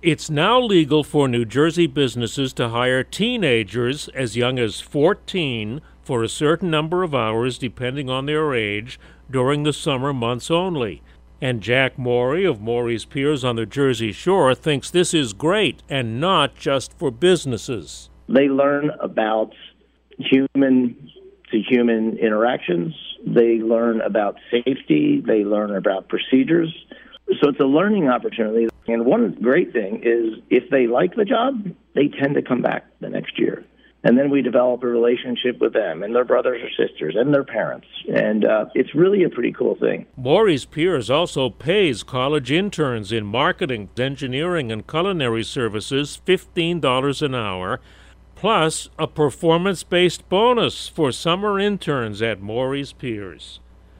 It's now legal for New Jersey businesses to hire teenagers as young as 14 for a certain number of hours, depending on their age, during the summer months only. And Jack Morey of Morey's Piers on the Jersey Shore thinks this is great and not just for businesses. They learn about human to human interactions, they learn about safety, they learn about procedures. So it's a learning opportunity. And one great thing is if they like the job, they tend to come back the next year. And then we develop a relationship with them and their brothers or sisters and their parents. And uh, it's really a pretty cool thing. Morey's Piers also pays college interns in marketing, engineering, and culinary services $15 an hour, plus a performance based bonus for summer interns at Morey's Piers.